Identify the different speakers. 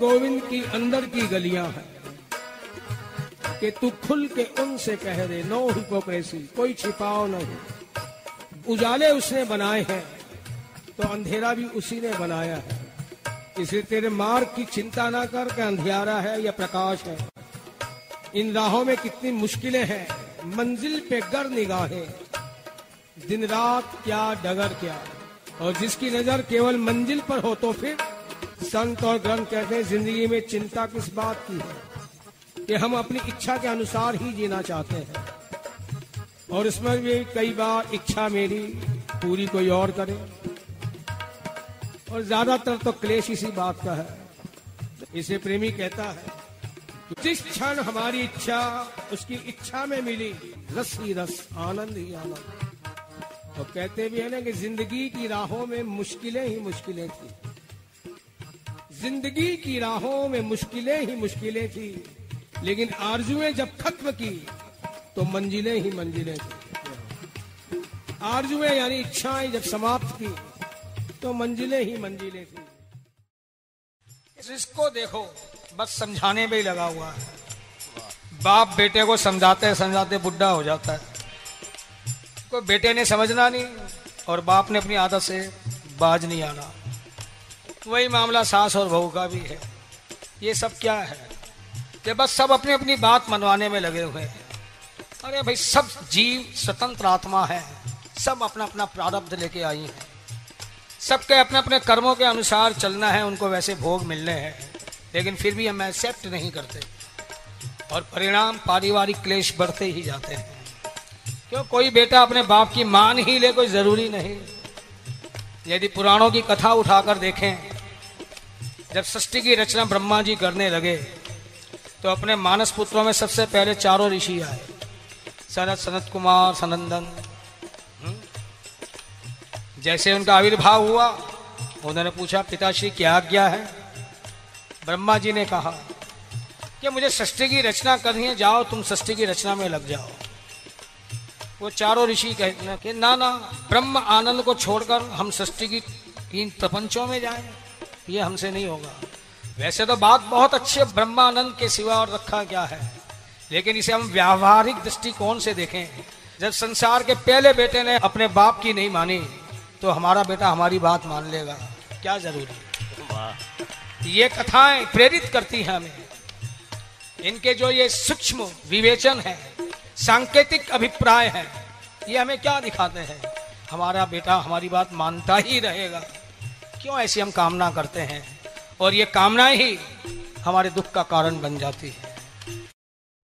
Speaker 1: गोविंद की अंदर की गलियाँ हैं। कि तू खुल के उनसे कह दे, नो हिपोक्रेसी कोई छिपाओ नहीं। उजाले उसने बनाए हैं तो अंधेरा भी उसी ने बनाया है। इसलिए तेरे मार्ग की चिंता ना कर के अंधियारा है या प्रकाश है। इन राहों में कितनी मुश्किलें हैं, मंजिल पे गर निगाहें। दिन रात क्या डगर क्या, और जिसकी नज़र केवल मंजिल पर हो तो फिर संत और ग्रंथ कहते हैं, ज़िंदगी में चिंता किस बात की है? कि हम अपनी इच्छा के अनुसार ही जीना चाहते हैं। और इसमें भी कई बार इच्छा मेरी पूरी कोई और करे। और ज़्यादातर तो क्लेश इसी बात का है। इसे प्रेमी कहता है जिस क्षण हमारी इच्छा, उसकी इच्छा में मिली, रस ही रस, आनंद ही आनंद। तो कहते भी है ना कि ज़िंदगी की राहों में मुश्किलें ही मुश्किलें थी। ज़िंदगी की राहों में मुश्किलें ही मुश्किलें थी, लेकिन आरजुएँ जब खत्म की तो मंजिलें ही मंजिलें थी। आरजुएँ यानी इच्छाएँ जब समाप्त की तो मंजिलें ही मंजिलें थी। इसको देखो, बस समझाने में ही लगा हुआ है। बाप बेटे को समझाते समझाते बुढ़ा हो जाता है। कोई बेटे ने समझना नहीं, और बाप ने अपनी आदत से बाज नहीं आना। वही मामला सास और बहू का भी है। ये सब क्या है? कि बस सब अपनी अपनी बात मनवाने में लगे हुए हैं। अरे भाई, सब जीव स्वतंत्र आत्मा है। सब अपना अपना प्रारब्ध लेके आई हैं। सबके अपने अपने कर्मों के अनुसार चलना है, उनको वैसे भोग मिलने हैं। लेकिन फिर भी हम एक्सेप्ट नहीं करते। और परिणाम पारिवारिक क्लेश बढ़ते ही जाते हैं। क्यों? कोई बेटा अपने बाप की मान ही ले कोई ज़रूरी नहीं। यदि पुराणों की कथा उठाकर देखें जब सृष्टि की रचना ब्रह्मा जी करने लगे तो अपने मानस पुत्रों में सबसे पहले चारों ऋषि आए। सनत सनत कुमार, सनंदन। जैसे उनका आविर्भाव हुआ, उन्होंने पूछा, पिताश्री, क्या आज्ञा है? ब्रह्मा जी ने कहा, कि मुझे सृष्टि की रचना करनी है, जाओ तुम सृष्टि की रचना में लग जाओ। वो चारों ऋषि कहते ना ना, ब्रह्म आनंद को छोड़कर हम सृष्टि की इन प्रपंचों में जाएँ। ये हमसे नहीं होगा। वैसे तो बात बहुत अच्छी है ब्रह्मानंद के सिवा और रखा क्या है? लेकिन इसे हम व्यावहारिक दृष्टिकोण से देखें। जब संसार के पहले बेटे ने अपने बाप की नहीं मानी तो हमारा बेटा हमारी बात मान लेगा। क्या ज़रूरी ये कथाएँ प्रेरित करती हैं हमें। इनके जो ये सूक्ष्म विवेचन है सांकेतिक अभिप्राय है ये हमें क्या दिखाते हैं? हमारा बेटा हमारी बात मानता ही रहेगा। क्यों ऐसी हम कामना करते हैं? और ये कामना ही हमारे दुख का कारण बन जाती है।